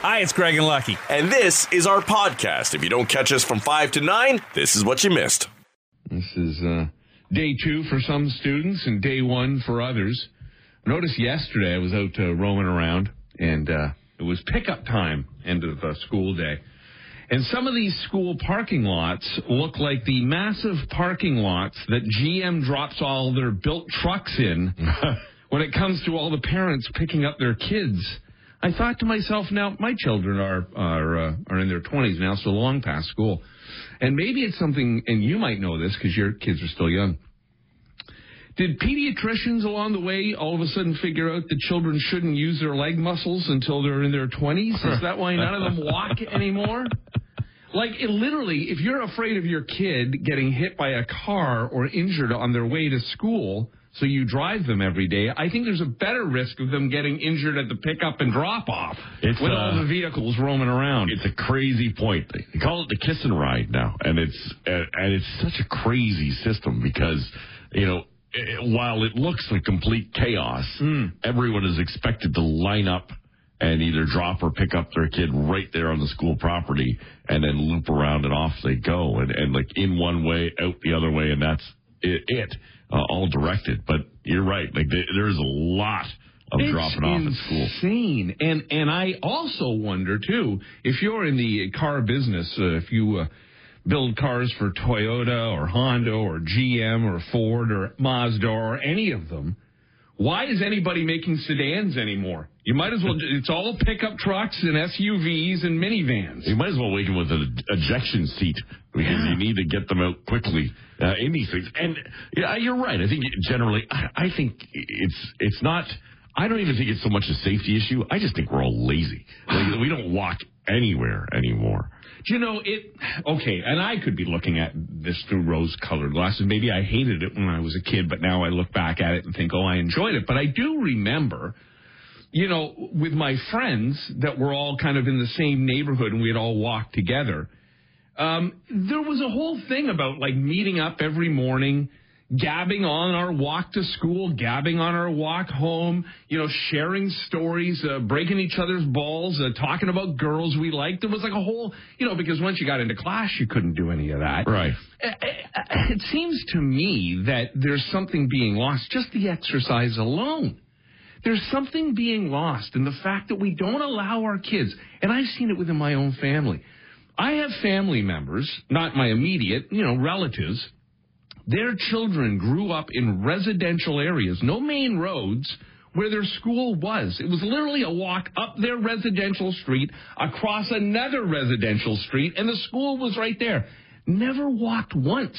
Hi, it's Craig and Lucky. And this is our podcast. If you don't catch us from 5 to 9, this is what you missed. This is uh, day two for some students and day one for others. Notice yesterday I was out uh, roaming around and uh, it was pickup time, end of uh, school day. And some of these school parking lots look like the massive parking lots that GM drops all their built trucks in when it comes to all the parents picking up their kids. I thought to myself, now my children are are uh, are in their twenties now, so long past school, and maybe it's something. And you might know this because your kids are still young. Did pediatricians along the way all of a sudden figure out that children shouldn't use their leg muscles until they're in their twenties? Is that why none of them walk anymore? Like it, literally, if you're afraid of your kid getting hit by a car or injured on their way to school, so you drive them every day, I think there's a better risk of them getting injured at the pickup and drop off It's, with uh, all the vehicles roaming around. It's a crazy point. They call it the kiss and ride now, and it's and it's such a crazy system because you know while it looks like complete chaos, everyone is expected to line up and either drop or pick up their kid right there on the school property, and then loop around and off they go, and and like in one way, out the other way, and that's it. it uh, all directed, but you're right. Like there there is a lot of It's dropping off at school. insane. And and I also wonder too if you're in the car business, uh, if you uh, build cars for Toyota or Honda or GM or Ford or Mazda or any of them, why is anybody making sedans anymore? You might as well. It's all pickup trucks and SUVs and minivans. You might as well wake them with an ejection seat because you need to get them out quickly uh, in these things. And yeah, you're right. I think generally, I, I think it's it's not. I don't even think it's so much a safety issue. I just think we're all lazy. Like, we don't walk anywhere anymore. You know it? Okay, and I could be looking at this through rose-colored glasses. Maybe I hated it when I was a kid, but now I look back at it and think, oh, I enjoyed it. But I do remember, you know, with my friends that were all kind of in the same neighborhood and we'd all walk together. Um, there was a whole thing about like meeting up every morning, gabbing on our walk to school, gabbing on our walk home, you know, sharing stories, uh, breaking each other's balls, uh, talking about girls we liked. There was like a whole, you know, because once you got into class, you couldn't do any of that. Right. Uh, uh, It seems to me that there's something being lost, just the exercise alone. There's something being lost in the fact that we don't allow our kids, and I've seen it within my own family. I have family members, not my immediate, you know, relatives. Their children grew up in residential areas, no main roads, where their school was. It was literally a walk up their residential street, across another residential street, and the school was right there. Never walked once.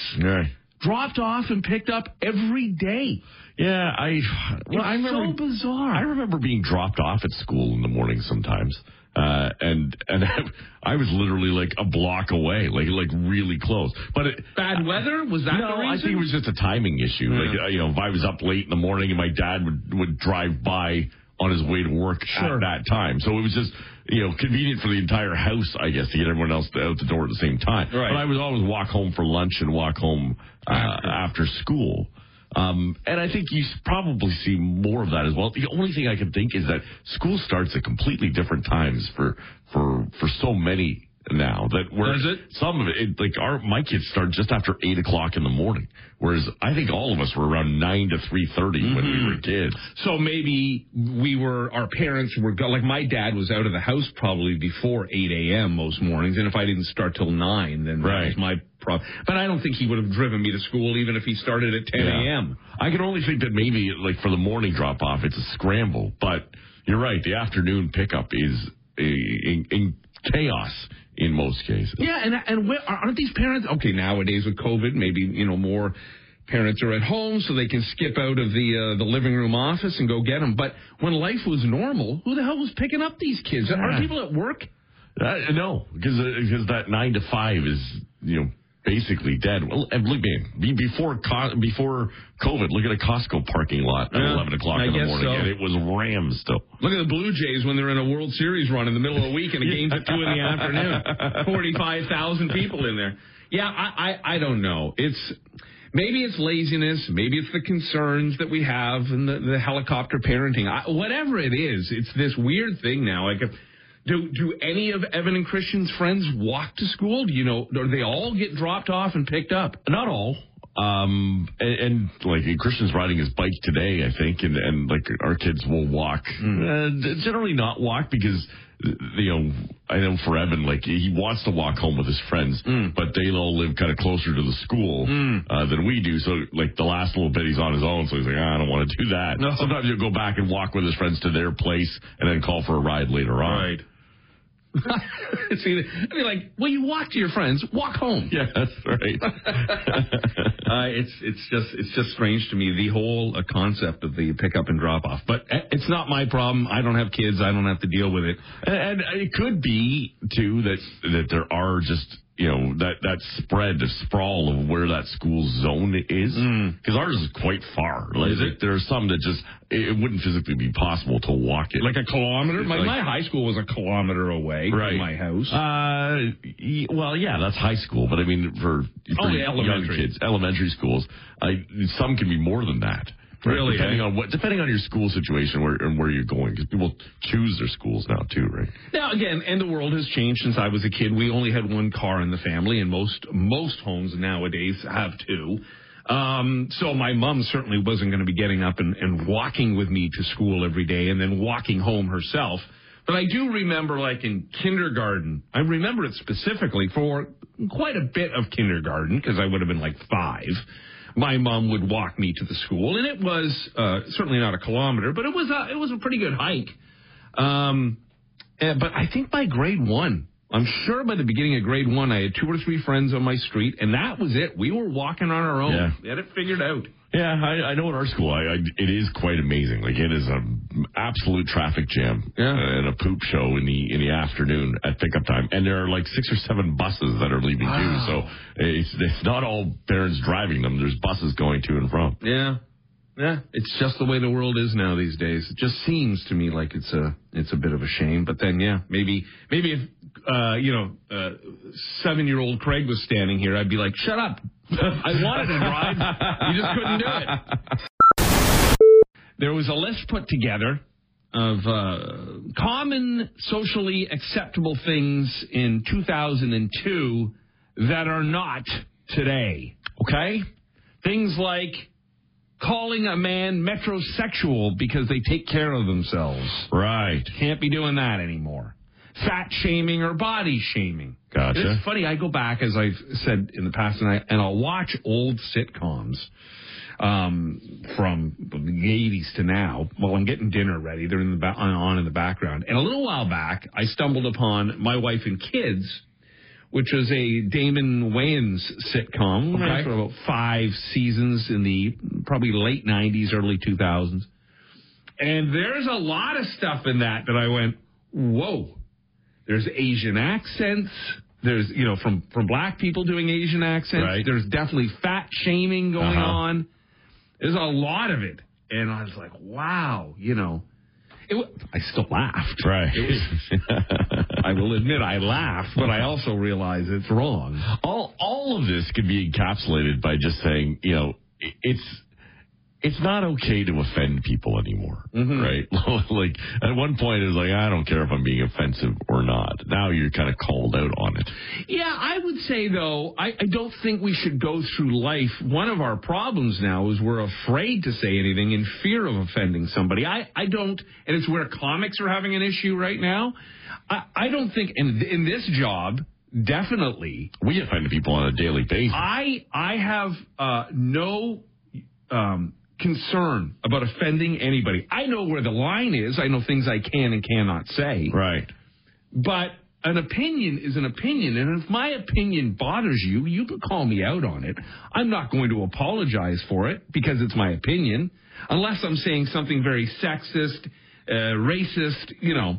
Dropped off and picked up every day. Yeah, I. Well, It's I remember. so bizarre. I remember being dropped off at school in the morning sometimes, uh, and and I was literally like a block away, like like really close. But it, Bad weather? Was that no? I think it was just a timing issue. Like uh, you know, if I was up late in the morning and my dad would would drive by on his way to work Sure. at that time, so it was just you know convenient for the entire house, I guess, to get everyone else out the door at the same time. Right. But I would always walk home for lunch and walk home uh, after school. Um, and I think you probably see more of that as well. The only thing I can think is that school starts at completely different times for for for so many now that where Does it? some of it, like our my kids start just after eight o'clock in the morning, whereas I think all of us were around nine to three when we were mm-hmm. kids. So maybe we were, our parents were, like my dad was out of the house probably before 8 a.m. most mornings. And if I didn't start till 9, then that Right. was my problem. But I don't think he would have driven me to school even if he started at 10 Yeah. a.m. I can only think that maybe like for the morning drop off, it's a scramble. But you're right, the afternoon pickup is in, in chaos in most cases. Yeah, and and where, aren't these parents okay nowadays with COVID? Maybe you know more parents are at home so they can skip out of the uh, the living room office and go get them. But when life was normal, who the hell was picking up these kids? Are people at work? Uh, no, because because that nine to five is you know basically dead. Well, and look, man, before before COVID, look at a Costco parking lot at Yeah, eleven o'clock I in the morning, so. and it was rammed still. Look at the Blue Jays when they're in a World Series run in the middle of the week and the game's at two in the afternoon. Forty-five thousand people in there. Yeah, I, I I don't know. It's maybe it's laziness, maybe it's the concerns that we have and the, the helicopter parenting. I, whatever it is, it's this weird thing now. Like, if, Do do any of Evan and Christian's friends walk to school? Do you know? Or they all get dropped off and picked up? Not all. Um, and, and like Christian's riding his bike today, I think, and, and like our kids will walk. Mm. Uh, generally not walk because, you know, I know for Evan, like he wants to walk home with his friends, Mm. but they all live kind of closer to the school uh, than we do. So like the last little bit he's on his own, so he's like, ah, I don't want to do that. No. Sometimes he'll go back and walk with his friends to their place and then call for a ride later on. Right. See, I mean, like, well, you walk to your friends, walk home. Yeah, that's right. Uh, it's it's just it's just strange to me the whole uh, concept of the pick up and drop off. But uh, it's not my problem. I don't have kids. I don't have to deal with it. And, and it could be too that that there are just you know that that spread, the sprawl of where that school zone is, because ours is quite far. Like, Is it? There are some that just it, wouldn't physically be possible to walk it. Like a kilometer. My, Like- my high school was a kilometer away Right. from my house. Uh, well, yeah, that's high school, but I mean for, for Oh, yeah, young elementary. kids, elementary schools, I, some can be more than that. Really, depending eh? on what, depending on your school situation where and where you're going, because people choose their schools now too, right? Now again, and the world has changed since I was a kid. We only had one car in the family, and most most homes nowadays have two. Um, so my mom certainly wasn't going to be getting up and, and walking with me to school every day, and then walking home herself. But I do remember, like in kindergarten, I remember it specifically for quite a bit of kindergarten because I would have been like five. My mom would walk me to the school, and it was uh, certainly not a kilometer, but it was a, it was a pretty good hike. Um, uh, but I think by grade one, I'm sure by the beginning of grade one, I had two or three friends on my street, and that was it. We were walking on our own. Yeah. We had it figured out. Yeah, I, I know at our school, I, I, it is quite amazing. Like it is an absolute traffic jam Yeah. uh, and a poop show in the in the afternoon at pickup time, and there are like six or seven buses that are leaving Wow. too. So it's it's not all parents driving them. There's buses going to and from. Yeah. Yeah, it's just the way the world is now these days. It just seems to me like it's a it's a bit of a shame. But then, yeah, maybe maybe if uh, you know uh, seven year old Craig was standing here, I'd be like, "Shut up! I wanted to drive, you just couldn't do it." There was a list put together of uh, common socially acceptable things in 2002 that are not today. Okay, things like calling a man metrosexual because they take care of themselves. Right. Can't be doing that anymore. Fat shaming or body shaming. Gotcha. It's funny. I go back, as I've said in the past, and, I, and I'll watch old sitcoms um, from the 80s to now while I'm getting dinner ready. They're in the ba- on, in the background. And a little while back, I stumbled upon My Wife and Kids, which was a Damon Wayans sitcom Okay. for about five seasons in the probably late 90s, early 2000s. And there's a lot of stuff in that that I went, whoa. There's Asian accents. There's, you know, from, from black people doing Asian accents. Right. There's definitely fat shaming going Uh-huh. on. There's a lot of it. And I was like, wow, you know. I still laughed. Right. I will admit I laughed, but I also realize it's wrong. all all of this could be encapsulated by just saying, you know, it's it's not okay to offend people anymore, Mm-hmm. right? like at one point it was like, I don't care if I'm being offensive or not. Now you're kind of called out on it. Yeah, I would say though, I, I don't think we should go through life. One of our problems now is we're afraid to say anything in fear of offending somebody. I, I don't, and it's where comics are having an issue right now. I, I don't think in in this job, definitely, We offend people on a daily basis. I I have uh, no um, concern about offending anybody. I know where the line is. I know things I can and cannot say. right. But an opinion is an opinion, and if my opinion bothers you, you can call me out on it. I'm not going to apologize for it because it's my opinion, unless I'm saying something very sexist, uh, racist, you know.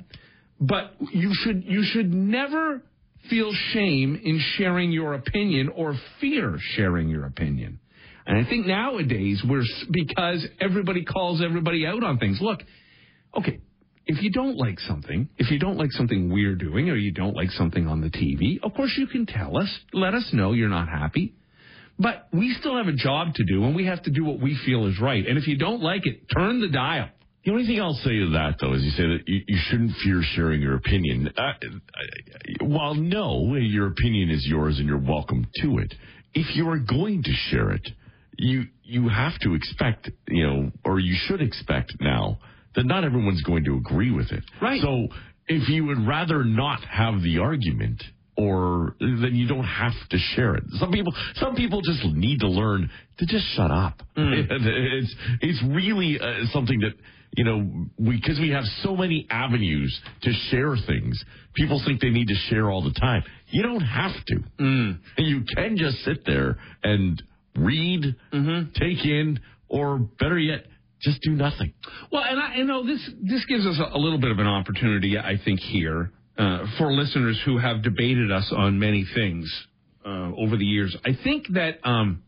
But you should you should never feel shame in sharing your opinion or fear sharing your opinion. And I think nowadays we're because everybody calls everybody out on things. Look, okay, if you don't like something, if you don't like something we're doing or you don't like something on the TV, of course you can tell us. Let us know you're not happy. But we still have a job to do and we have to do what we feel is right. And if you don't like it, turn the dial. The only thing I'll say to that, though, is you say that you, you shouldn't fear sharing your opinion. Uh, while no, your opinion is yours and you're welcome to it. If you are going to share it, you you have to expect, you know, or you should expect now that not everyone's going to agree with it. Right. So if you would rather not have the argument, or then you don't have to share it. Some people, some people just need to learn to just shut up. Mm. It's it's really uh, something that you know we because we have so many avenues to share things. People think they need to share all the time. You don't have to. Mm. You can just sit there and read, Mm-hmm. take in, or better yet, just do nothing. Well, and I you know this this gives us a, a little bit of an opportunity, I think, here uh, for listeners who have debated us on many things uh, over the years. I think that um,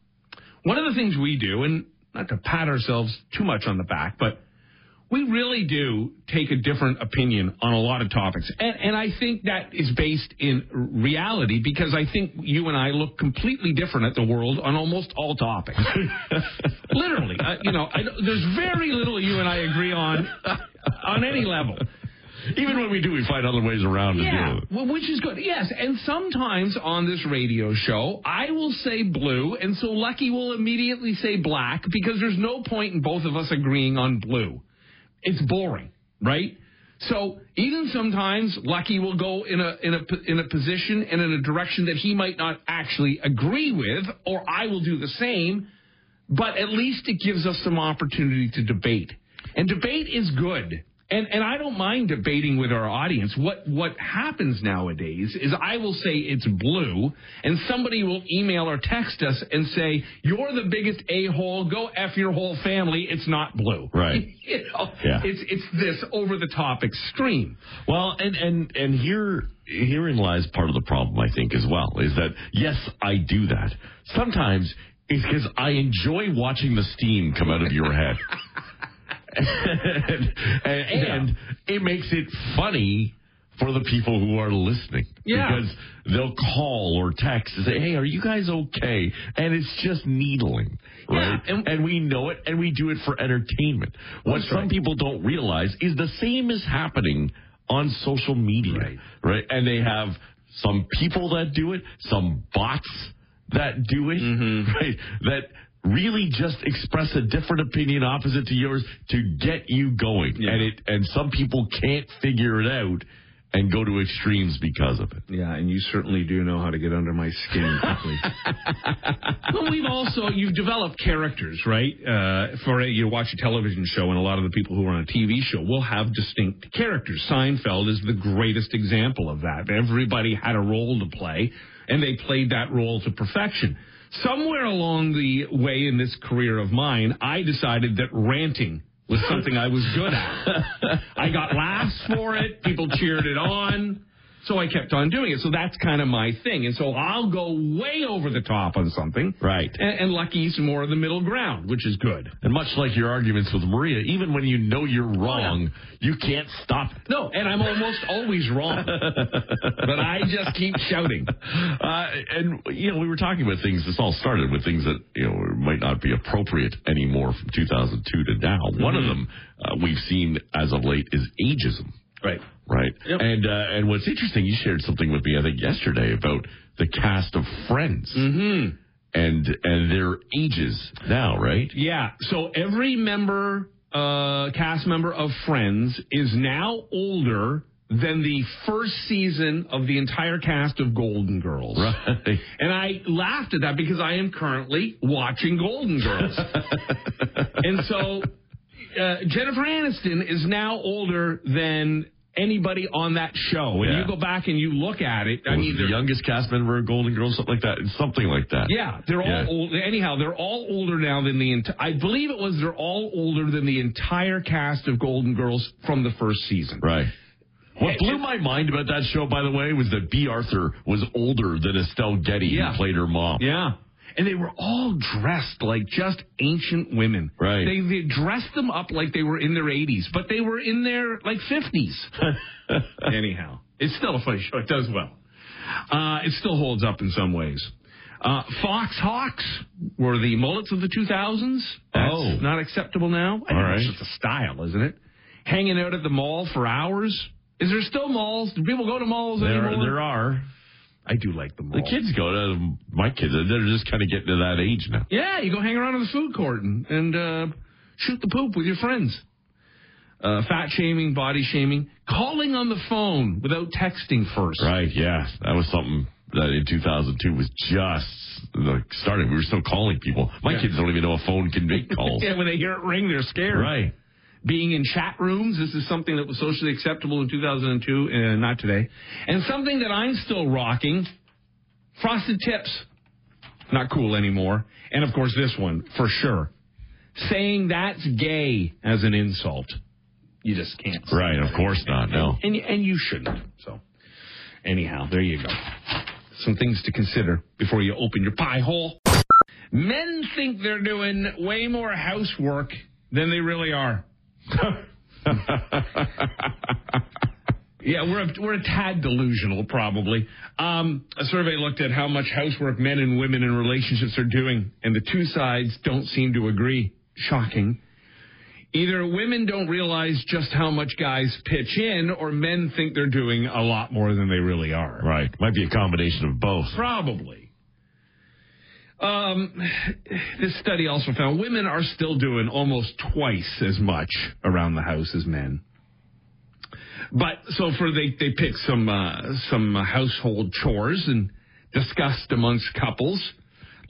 one of the things we do, and not to pat ourselves too much on the back, but we really do take a different opinion on a lot of topics. And, and I think that is based in reality because I think you and I look completely different at the world on almost all topics. Literally. Uh, you know, I, there's very little you and I agree on on any level. Even when we do, we find other ways around to Yeah, with it. well, which is good. Yes, and sometimes on this radio show, I will say blue, and so Lucky will immediately say black because there's no point in both of us agreeing on blue. It's boring, right? So even sometimes Lucky will go in a in a in a position and in a direction that he might not actually agree with, or I will do the same. But at least it gives us some opportunity to debate, and debate is good. And and I don't mind debating with our audience. What what happens nowadays is I will say it's blue, and somebody will email or text us and say you're the biggest a hole. Go f your whole family. It's not blue. Right. you know, Yeah. It's it's this over the top extreme. Well, and and and here herein lies part of the problem, I think, as well, is that yes, I do that. Sometimes it's because I enjoy watching the steam come out of your head. and, and, and it makes it funny for the people who are listening. Yeah. Because they'll call or text and say, hey, are you guys okay? And it's just needling, right? Yeah, and- and we know it and we do it for entertainment. What some right. people don't realize is the same is happening on social media, Right. right? And they have some people that do it, some bots that do it, Mm-hmm. right? That really just express a different opinion opposite to yours to get you going. Yeah. And it and some people can't figure it out and go to extremes because of it. Yeah, and you certainly do know how to get under my skin quickly. well, we've also you've developed characters, right? Uh, for a, you watch a television show, and a lot of the people who are on a TV show will have distinct characters. Seinfeld is the greatest example of that. Everybody had a role to play, and they played that role to perfection. Somewhere along the way in this career of mine, I decided that ranting was something I was good at. I got laughs for it. People cheered it on. So I kept on doing it. So that's kind of my thing. And so I'll go way over the top on something. Right. And, and Lucky's more of the middle ground, which is good. And much like your arguments with Maria, even when you know you're wrong, you can't stop it. No, and I'm almost always wrong. but I just keep shouting. Uh, and you know, we were talking about things. This all started with things that you know might not be appropriate anymore from 2002 to now. One of them uh, we've seen as of late is ageism, Right. Right? Yep. And uh, and what's interesting, you shared something with me, I think yesterday about the cast of Friends Mm-hmm. and and their ages now, right? Yeah. So every member, uh, cast member of Friends is now older than the first season of the entire cast of Golden Girls. Right. And I laughed at that because I am currently watching Golden Girls. and so uh, Jennifer Aniston is now older than anybody on that show. And Yeah. you go back and you look at it. I mean, the youngest cast member of Golden Girls, something like that, something like that. yeah, they're all Yeah. old. Anyhow, they're all older now than the. Enti- I believe it was they're all older than the entire cast of Golden Girls from the first season. Right. What eh, blew eh. my mind about that show, by the way, was that Bea Arthur was older than Estelle Getty, Yeah. who played her mom. Yeah. And they were all dressed like just ancient women. Right. They, they dressed them up like they were in their 80s, but they were in their like 50s. Anyhow, it's still a funny show. It does well. Uh, it still holds up in some ways. Uh, Faux hawks were the mullets of the 2000s. That's Oh. not acceptable now. I think All right. It's just a style, isn't it? Hanging out at the mall for hours. Is there still malls? Do people go to malls There, anymore? there are. I do like the mall. The kids go to my kids. They're just kind of getting to that age now. Yeah, you go hang around in the food court and, and uh, shoot the poop with your friends. Uh, fat shaming, body shaming, calling on the phone without texting first. Right? Yeah, that was something that in 2002 was just like starting. We were still calling people. My Yeah. kids don't even know a phone can make calls. Yeah, when they hear it ring, they're scared. Right. Being in chat rooms, this is something that was socially acceptable in 2002, and uh, not today. And something that I'm still rocking, frosted tips. Not cool anymore. And of course, this one, for sure. Saying that's gay as an insult. You just can't. say Right. Of course not. No. And, and you shouldn't. So, anyhow, there you go. Some things to consider before you open your pie hole. Men think they're doing way more housework than they really are. Yeah, we're a, we're a tad delusional, probably. Um, a survey looked at how much housework men and women in relationships are doing, and the two sides don't seem to agree. Shocking. Either women don't realize just how much guys pitch in, or men think they're doing a lot more than they really are. Right. Might be a combination of both. Probably. Um, this study also found women are still doing almost twice as much around the house as men. But so for they they picked some uh, some household chores and discussed amongst couples.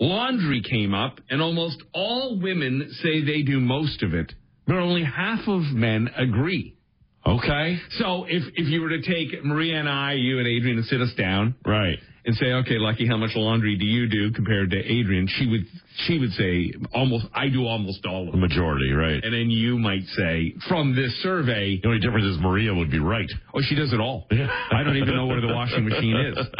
Laundry came up, and almost all women say they do most of it, but only half of men agree. Okay. So if if you were to take Maria and I, you and Adrian, and sit us down, Right. And say, okay, Lucky, how much laundry do you do compared to Adrian? She would she would say almost I do almost all of The it. majority. Right. And then you might say from this survey, The only difference is Maria would be right. oh, she does it all. I don't even know where the washing machine is.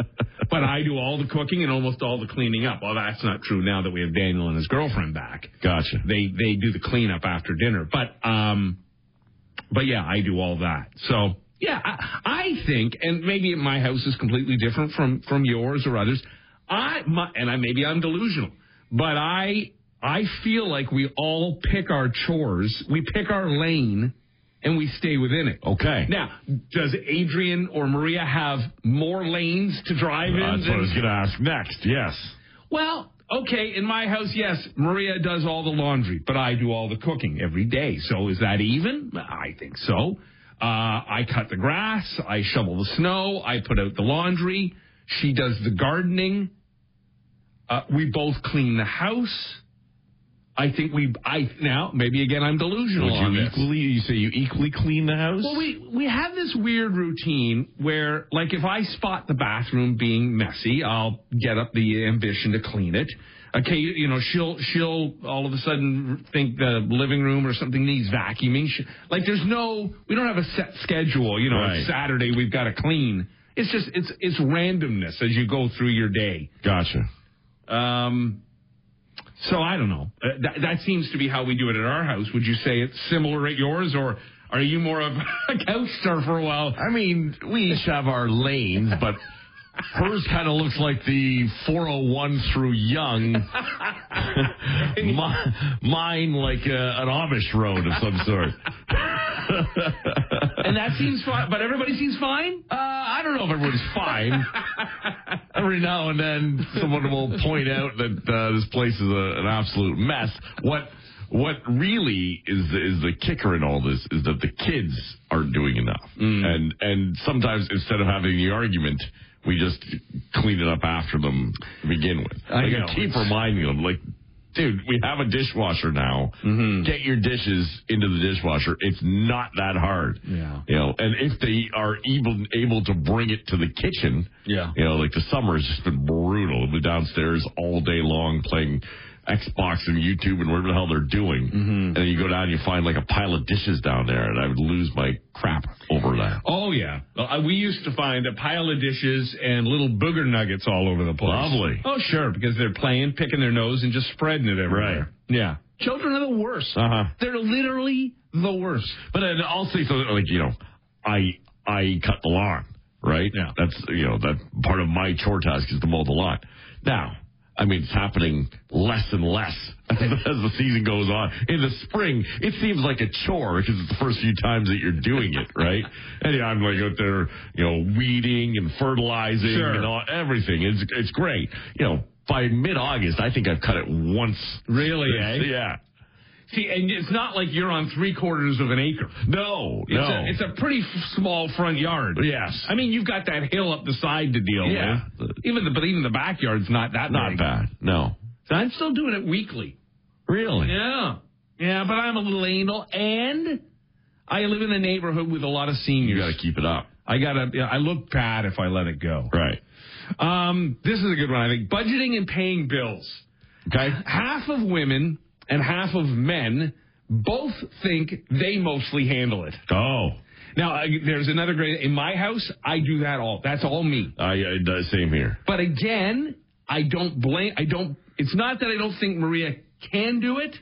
But I do all the cooking and almost all the cleaning up. Well, that's not true now that we have Daniel and his girlfriend back. Gotcha. They they do the cleanup after dinner. But um but yeah, I do all that. So yeah, I, I think, and maybe my house is completely different from from yours or others. I my, and I maybe I'm delusional, but I I feel like we all pick our chores, we pick our lane, and we stay within it. Okay. Now, does Adrian or Maria have more lanes to drive in? That's what I was going to ask next. Yes. well, okay, in my house, yes, Maria does all the laundry, but I do all the cooking every day. So is that even? I think so. Uh, I cut the grass, I shovel the snow, I put out the laundry. She does the gardening. Uh, we both clean the house. I think we. I now maybe again I'm delusional Would on you equally? You say you equally clean the house? Well, we we have this weird routine where, like, if I spot the bathroom being messy, I'll get up the ambition to clean it. Okay, you, know, she'll she'll all of a sudden think the living room or something needs vacuuming. She, like, there's no, we don't have a set schedule. You know, Right. it's Saturday we've got to clean. It's just it's it's randomness as you go through your day. Gotcha. Um, so I don't know. Uh, that, that seems to be how we do it at our house. Would you say it's similar at yours, or are you more of a couch star for a while? I mean, we each have our lanes, but hers kind of looks like the 401 through Yonge. Mi- Mine like uh, an Amish road of some sort. And that seems fine, but everybody seems fine. Uh, I don't know if everyone's fine. Every now and then, someone will point out that uh, this place is a, an absolute mess. What what really is is the kicker in all this is that the kids aren't doing enough, and and sometimes instead of having the argument. We just clean it up after them to begin with. I Like, know, keep reminding them, like, dude, we have a dishwasher now. Mm-hmm. Get your dishes into the dishwasher. It's not that hard. Yeah. You know, and if they are able able to bring it to the kitchen, Yeah. you know, like the summer has just been brutal. We're downstairs all day long playing Xbox and YouTube and whatever the hell they're doing. Mm-hmm. And then you go down and you find like a pile of dishes down there, and I would lose my crap over that. Oh yeah, we used to find a pile of dishes and little booger nuggets all over the place. Lovely. Oh sure, because they're playing, picking their nose, and just spreading it everywhere. Right. Yeah. Children are the worst. Uh-huh. They're literally the worst. But then I'll say something like, you know, I I cut the lawn, right? Yeah. That's you know that part of my chore task is to mow the lawn. Now, I mean, it's happening less and less as, the season goes on. In the spring, it seems like a chore because it's the first few times that you're doing it, right? and yeah, I'm like out there, you know, weeding and fertilizing Sure. and all, everything. It's it's great. You know, by mid August, I think I've cut it once. Really, eh? Yeah. See, and it's not like you're on three quarters of an acre. No, It's, no. a, it's a pretty f- small front yard. Yes. I mean, you've got that hill up the side to deal Yeah. with. Even the, but even the backyard's not that not big. bad. No. So I'm still doing it weekly. Really? Yeah. Yeah, but I'm a little anal and I live in a neighborhood with a lot of seniors. You got to keep it up. I gotta. I look bad if I let it go. Right. Um, this is a good one. I think budgeting and paying bills. Okay. Half of women and half of men both think they mostly handle it. Oh. Now, uh, there's another great. In my house, I do that all. That's all me. I, I the same here. But again, I don't blame. I don't. It's not that I don't think Maria can do it.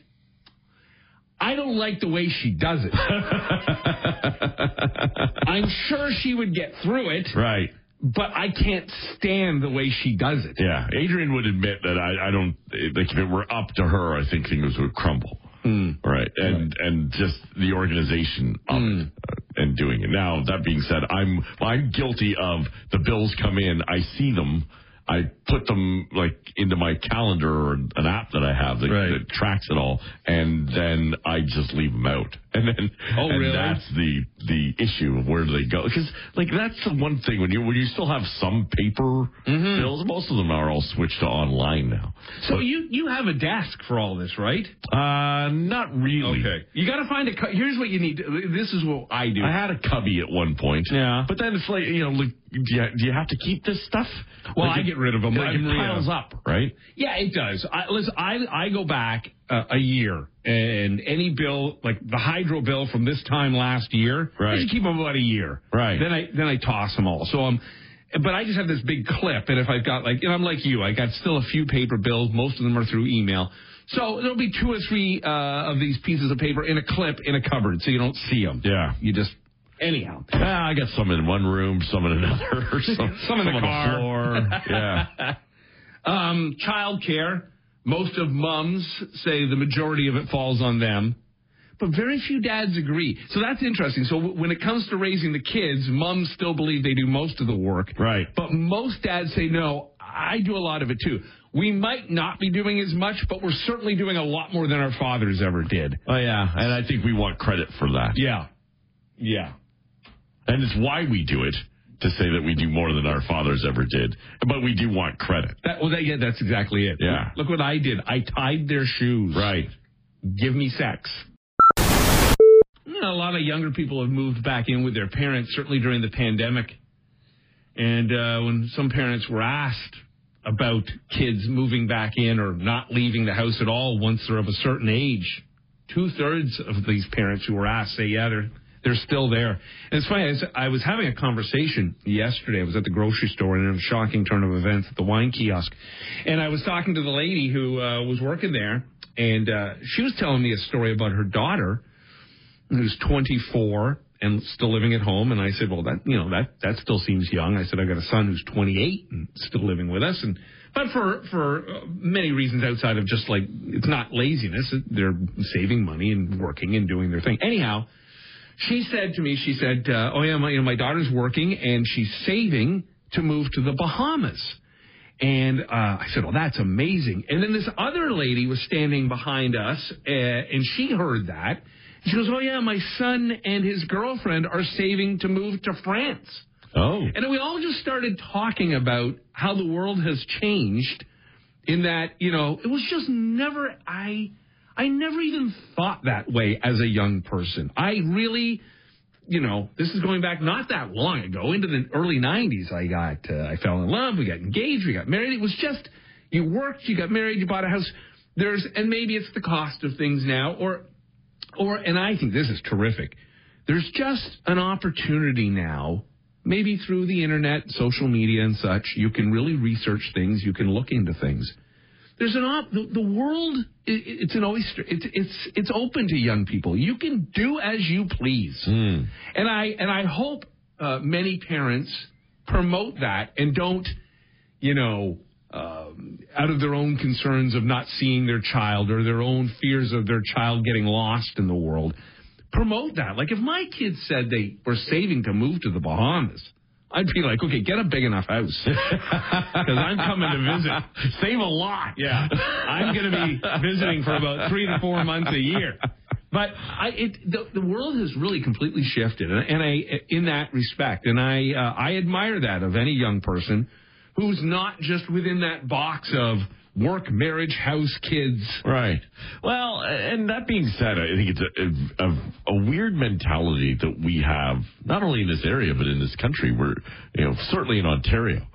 I don't like the way she does it. I'm sure she would get through it, Right. But I can't stand the way she does it. Yeah. Adrian would admit that I, I don't like if it were up to her, I think things would crumble. Right. And and just the organization of it uh, and doing it. Now that being said, I'm I'm guilty of the bills come in, I see them. I put them like into my calendar or an app that I have that, Right. that tracks it all, and then I just leave them out. And then, Oh, and really? that's the the issue of where do they go? Because like that's the one thing when you when you still have some paper Mm-hmm. bills, most of them are all switched to online now. So you you have a desk for all this, right? Uh, not really. okay You got to find a. cu- Here's what you need. This is what I do. I had a cubby at one point. Yeah. But then it's like, you know, like, do you, do you have to keep this stuff? Well, Like I it- get rid of 'em, Like it piles up, right? Yeah, it does. I, listen, I I go back uh, a year, and any bill like the hydro bill from this time last year, I Right. just keep them about a year. Right. Then I then I toss them all. So um, but I just have this big clip, and if I've got like, and I'm like you, I got still a few paper bills. Most of them are through email. So there'll be two or three uh, of these pieces of paper in a clip in a cupboard, so you don't see them. Yeah. You just anyhow. Ah, I got some in one room, some in another, some, Some in the on car. the floor. Yeah. Um, child care. Most of mums say the majority of it falls on them. But very few dads agree. So that's interesting. So w- when it comes to raising the kids, mums still believe they do most of the work. Right. But most dads say, no, I do a lot of it too. We might not be doing as much, but we're certainly doing a lot more than our fathers ever did. Oh, yeah. And I think we want credit for that. Yeah. Yeah. And it's why we do it, to say that we do more than our fathers ever did. But we do want credit. That, well, that, yeah, that's exactly it. Yeah. Look what I did. I tied their shoes. Right. give me sex. A lot of younger people have moved back in with their parents, certainly during the pandemic. And uh, when some parents were asked about kids moving back in or not leaving the house at all once they're of a certain age, two thirds of these parents who were asked say, yeah, they're they're still there. And it's funny. I was, having a conversation yesterday. I was at the grocery store and in a shocking turn of events at the wine kiosk, and I was talking to the lady who uh, was working there, and uh, she was telling me a story about her daughter who's 24 and still living at home. And I said, well, that you know that that still seems young. I said, I've got a son who's 28 and still living with us, and but for for many reasons outside of just like it's not laziness. They're saving money and working and doing their thing. Anyhow, she said to me, she said, uh, oh yeah, my, you know, my daughter's working and she's saving to move to the Bahamas. And uh, I said, well, that's amazing. And then this other lady was standing behind us, uh, and she heard that. She goes, oh yeah, my son and his girlfriend are saving to move to France. Oh. And we all just started talking about how the world has changed in that, you know, it was just never, I, I never even thought that way as a young person. I really, you know, this is going back not that long ago, into the early 90s. I got, uh, I fell in love, we got engaged, we got married. It was just, you worked, you got married, you bought a house. There's, and maybe it's the cost of things now, or, or, and I think this is terrific. There's just an opportunity now, maybe through the internet, social media and such, you can really research things, you can look into things. There's an op, the, the world, i it's an oyster. It's, it's, it's open to young people. You can do as you please. And I, and I hope, uh, many parents promote that and don't, you know, um, out of their own concerns of not seeing their child or their own fears of their child getting lost in the world, promote that. Like if my kids said they were saving to move to the Bahamas, I'd be like, okay, get a big enough house because I'm coming to visit. Save a lot. Yeah, I'm going to be visiting for about three to four months a year. But I, it, the, the world has really completely shifted, and, and I, in that respect, and I, uh, I admire that of any young person who's not just within that box of work, marriage, house, kids. Right. Well, and that being said, I think it's a, a, a, weird mentality that we have, not only in this area, but in this country, where, you know, certainly in Ontario,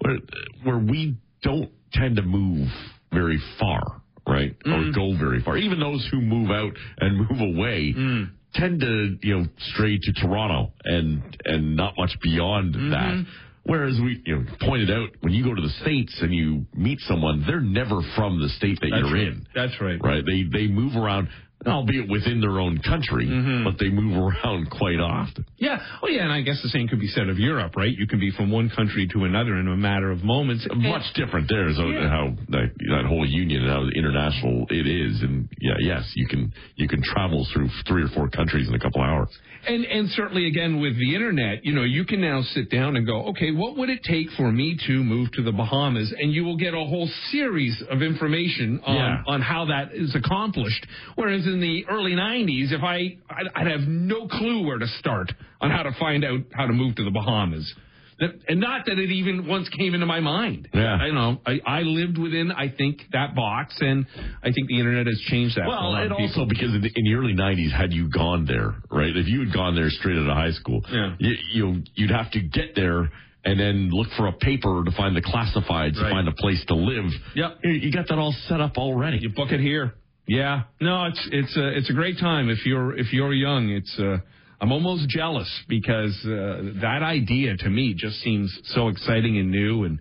where, where we don't tend to move very far, right? Mm. Or go very far. Even those who move out and move away. Mm. Tend to, you know, stray to Toronto and and not much beyond mm-hmm. that. Whereas we you know, pointed out, when you go to the states and you meet someone, they're never from the state that That's you're right. in. That's right. Right? They they move around albeit within their own country, mm-hmm. but they move around quite often. Yeah. Well, yeah, and I guess the same could be said of Europe, right? You can be from one country to another in a matter of moments. Much different there is yeah. how that, that, whole union and how international it is, and yeah, yes, you can you can travel through three or four countries in a couple hours. And and certainly again with the internet, you know, you can now sit down and go, okay, what would it take for me to move to the Bahamas? And you will get a whole series of information on yeah. on how that is accomplished. Whereas in the early 90s, if I, I'd, I'd have no clue where to start on how to find out how to move to the Bahamas. That, and not that it even once came into my mind. Yeah. I know. I, I lived within, I think, that box, and I think the internet has changed that. Well, and also because in the, in the, early '90s, had you gone there, right? If you had gone there straight out of high school, yeah. you, you you'd have to get there and then look for a paper to find the classifieds right. to find a place to live. Yep. You got that all set up already. You book it here. Yeah, no, it's it's a it's a great time if you're if you're young. It's uh, I'm almost jealous because uh, that idea to me just seems so exciting and new, and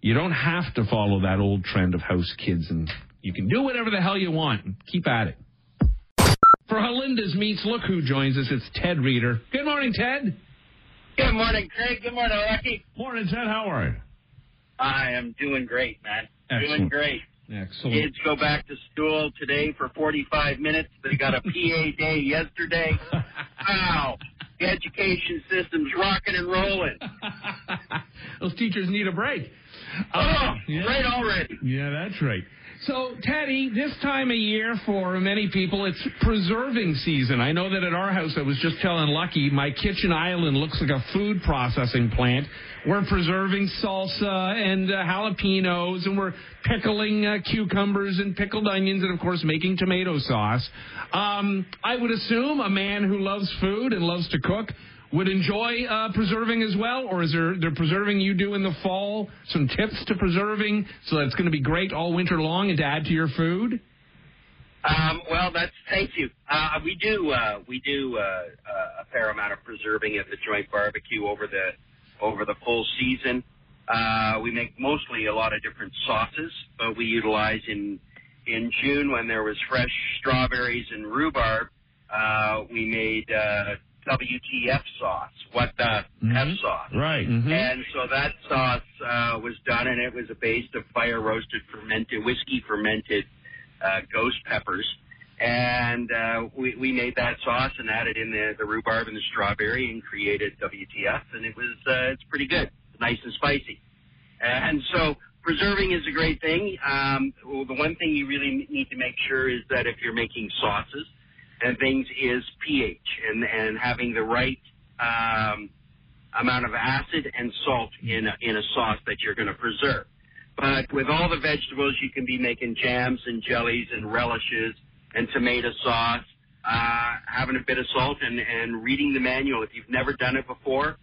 you don't have to follow that old trend of house kids, and you can do whatever the hell you want. And keep at it. For Halenda's Meats, look who joins us. It's Ted Reader. Good morning, Ted. Good morning, Craig. Good morning, Lucky. Morning, Ted. How are you? I am doing great, man. Excellent. Doing great. Excellent. Kids go back to school today for 45 minutes. They got a PA day yesterday. wow. The education system's rocking and rolling. Those teachers need a break. Oh, uh, yeah. right already. Yeah, that's right. So, Teddy, this time of year for many people, it's preserving season. I know that at our house, I was just telling Lucky, my kitchen island looks like a food processing plant. We're preserving salsa and uh, jalapenos, and we're pickling uh, cucumbers and pickled onions, and of course, making tomato sauce. Um, I would assume a man who loves food and loves to cook would enjoy uh, preserving as well, or is there the preserving you do in the fall? Some tips to preserving so that it's going to be great all winter long and to add to your food. Um, well, that's thank you. Uh, we do uh, we do uh, uh, a fair amount of preserving at the joint barbecue over the over the full season. Uh, we make mostly a lot of different sauces, but we utilize in in June when there was fresh strawberries and rhubarb. Uh, we made uh, WTF sauce. What the mm-hmm. F sauce? Right. Mm-hmm. And so that sauce uh, was done, and it was a base of fire roasted fermented whiskey fermented uh, ghost peppers. And uh, we, we made that sauce and added in the, the rhubarb and the strawberry and created WTF, and it was uh, it's pretty good, nice and spicy. And so preserving is a great thing. Um, well, the one thing you really need to make sure is that if you're making sauces and things is pH and, and having the right um, amount of acid and salt in a, in a sauce that you're going to preserve. But with all the vegetables, you can be making jams and jellies and relishes and tomato sauce, uh, having a bit of salt and, and reading the manual. If you've never done it before,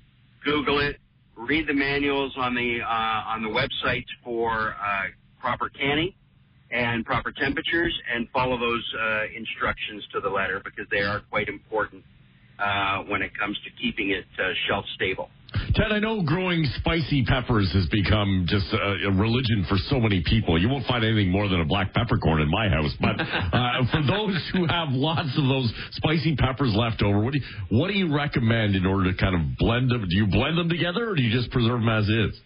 Google it, read the manuals on the uh, on the websites for uh, proper canning and proper temperatures and follow those uh, instructions to the letter because they are quite important uh, when it comes to keeping it uh, shelf stable. Ted, I know growing spicy peppers has become just a, a, religion for so many people. You won't find anything more than a black peppercorn in my house. But uh, for those who have lots of those spicy peppers left over, what do you, what do you recommend in order to kind of blend them? Do you blend them together, or do you just preserve them as is?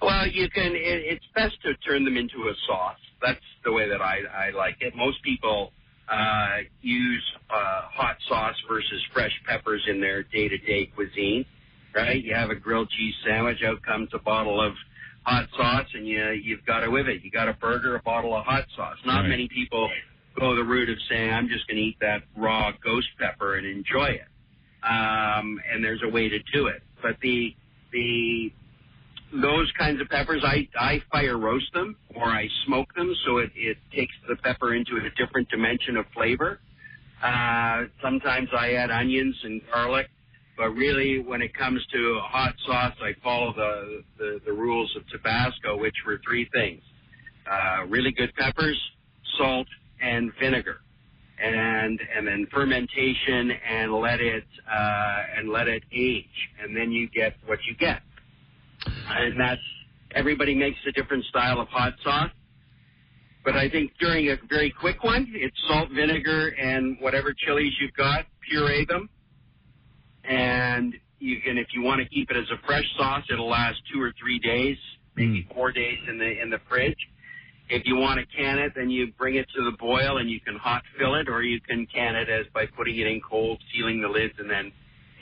Well, you can. It, it's best to turn them into a sauce. That's the way that I, I like it. Most people uh, use uh, hot sauce versus fresh peppers in their day-to-day cuisine. Right? You have a grilled cheese sandwich. Out comes a bottle of hot sauce, and you you've got it with it. You got a burger, a bottle of hot sauce. Not Right. many people go the route of saying, "I'm just going to eat that raw ghost pepper and enjoy it." Um, and there's a way to do it, but the the those kinds of peppers, I, I fire roast them or I smoke them so it, it takes the pepper into a different dimension of flavor. Uh, sometimes I add onions and garlic, but really when it comes to hot sauce, I follow the, the, the rules of Tabasco, which were three things. Uh, really good peppers, salt, and vinegar. And, and then fermentation and let it, uh, and let it age. And then you get what you get and that's everybody makes a different style of hot sauce. But I think during a very quick one, it's salt, vinegar, and whatever chilies you've got, puree them. And you can, if you want to keep it as a fresh sauce, it'll last two or three days, maybe mm. four days in the in the fridge. If you want to can it, then you bring it to the boil and you can hot fill it, or you can can it as by putting it in cold, sealing the lids, and then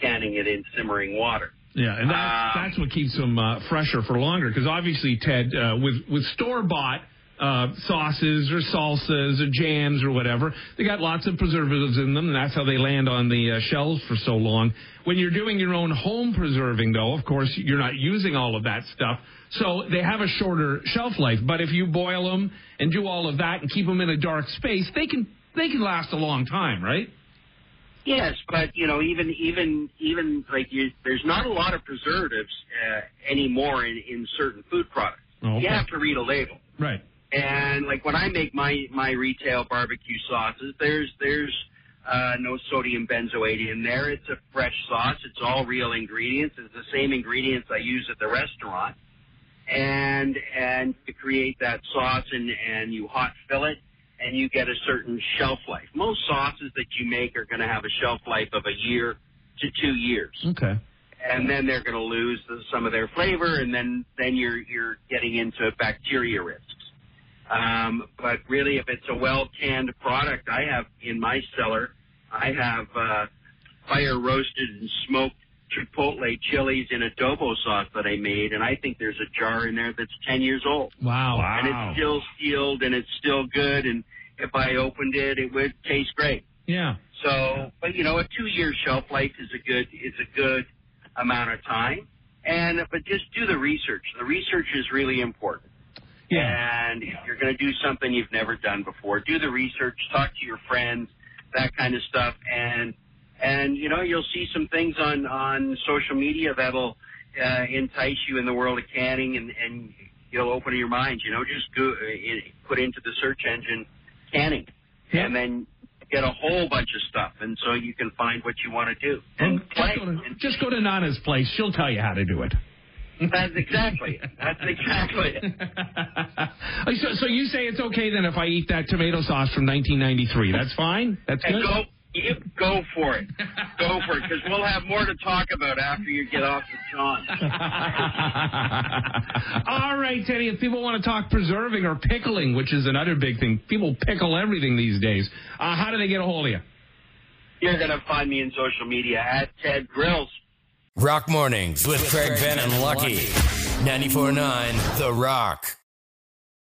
canning it in simmering water. Yeah, and that, Um, that's what keeps them uh, fresher for longer. Because obviously, Ted, uh, with with store bought uh, sauces or salsas or jams or whatever, they got lots of preservatives in them, and that's how they land on the uh, shelves for so long. When you're doing your own home preserving, though, of course, you're not using all of that stuff, so they have a shorter shelf life. But if you boil them and do all of that and keep them in a dark space, they can they can last a long time, right? Yes, but you know, even even even like you, there's not a lot of preservatives uh, anymore in, in certain food products. Oh, okay. You have to read a label. Right. And like when I make my my retail barbecue sauces, there's there's uh, no sodium benzoate in there. It's a fresh sauce. It's all real ingredients. It's the same ingredients I use at the restaurant. And and to create that sauce and and you hot fill it and you get a certain shelf life. Most sauces that you make are going to have a shelf life of a year to two years Okay. and then they're going to lose the, some of their flavor, and then then you're you're getting into bacteria risks. Um, but really, if it's a well canned product, I have in my cellar, I have uh, fire roasted and smoked chipotle chilies in adobo sauce that I made, and I think there's a jar in there that's ten years old, Wow. wow. and it's still sealed and it's still good. And if I opened it, it would taste great. Yeah. So, but you know, a two-year shelf life is a good is a good amount of time. And but just do the research. The research is really important. Yeah. And if you're going to do something you've never done before, do the research. Talk to your friends, that kind of stuff, and and you know you'll see some things on on social media that'll uh, entice you in the world of canning, and and you'll open your mind. You know, just go uh, put into the search engine canning, Yeah. and then get a whole bunch of stuff, and so you can find what you want to do and Well, just, go to, And just go to Nana's place. She'll tell you how to do it. that's exactly. That's exactly it. so, so you say it's okay then if I eat that tomato sauce from 1993? That's fine. That's good. Go, you go for it. Go for it, because we'll have more to talk about after you get off the John. All right, Teddy. If people want to talk preserving or pickling, which is another big thing, people pickle everything these days. Uh, how do they get a hold of you? You're going to find me in social media at Ted Grills. Rock Mornings with Craig Ben and Lucky. 94.9 The Rock.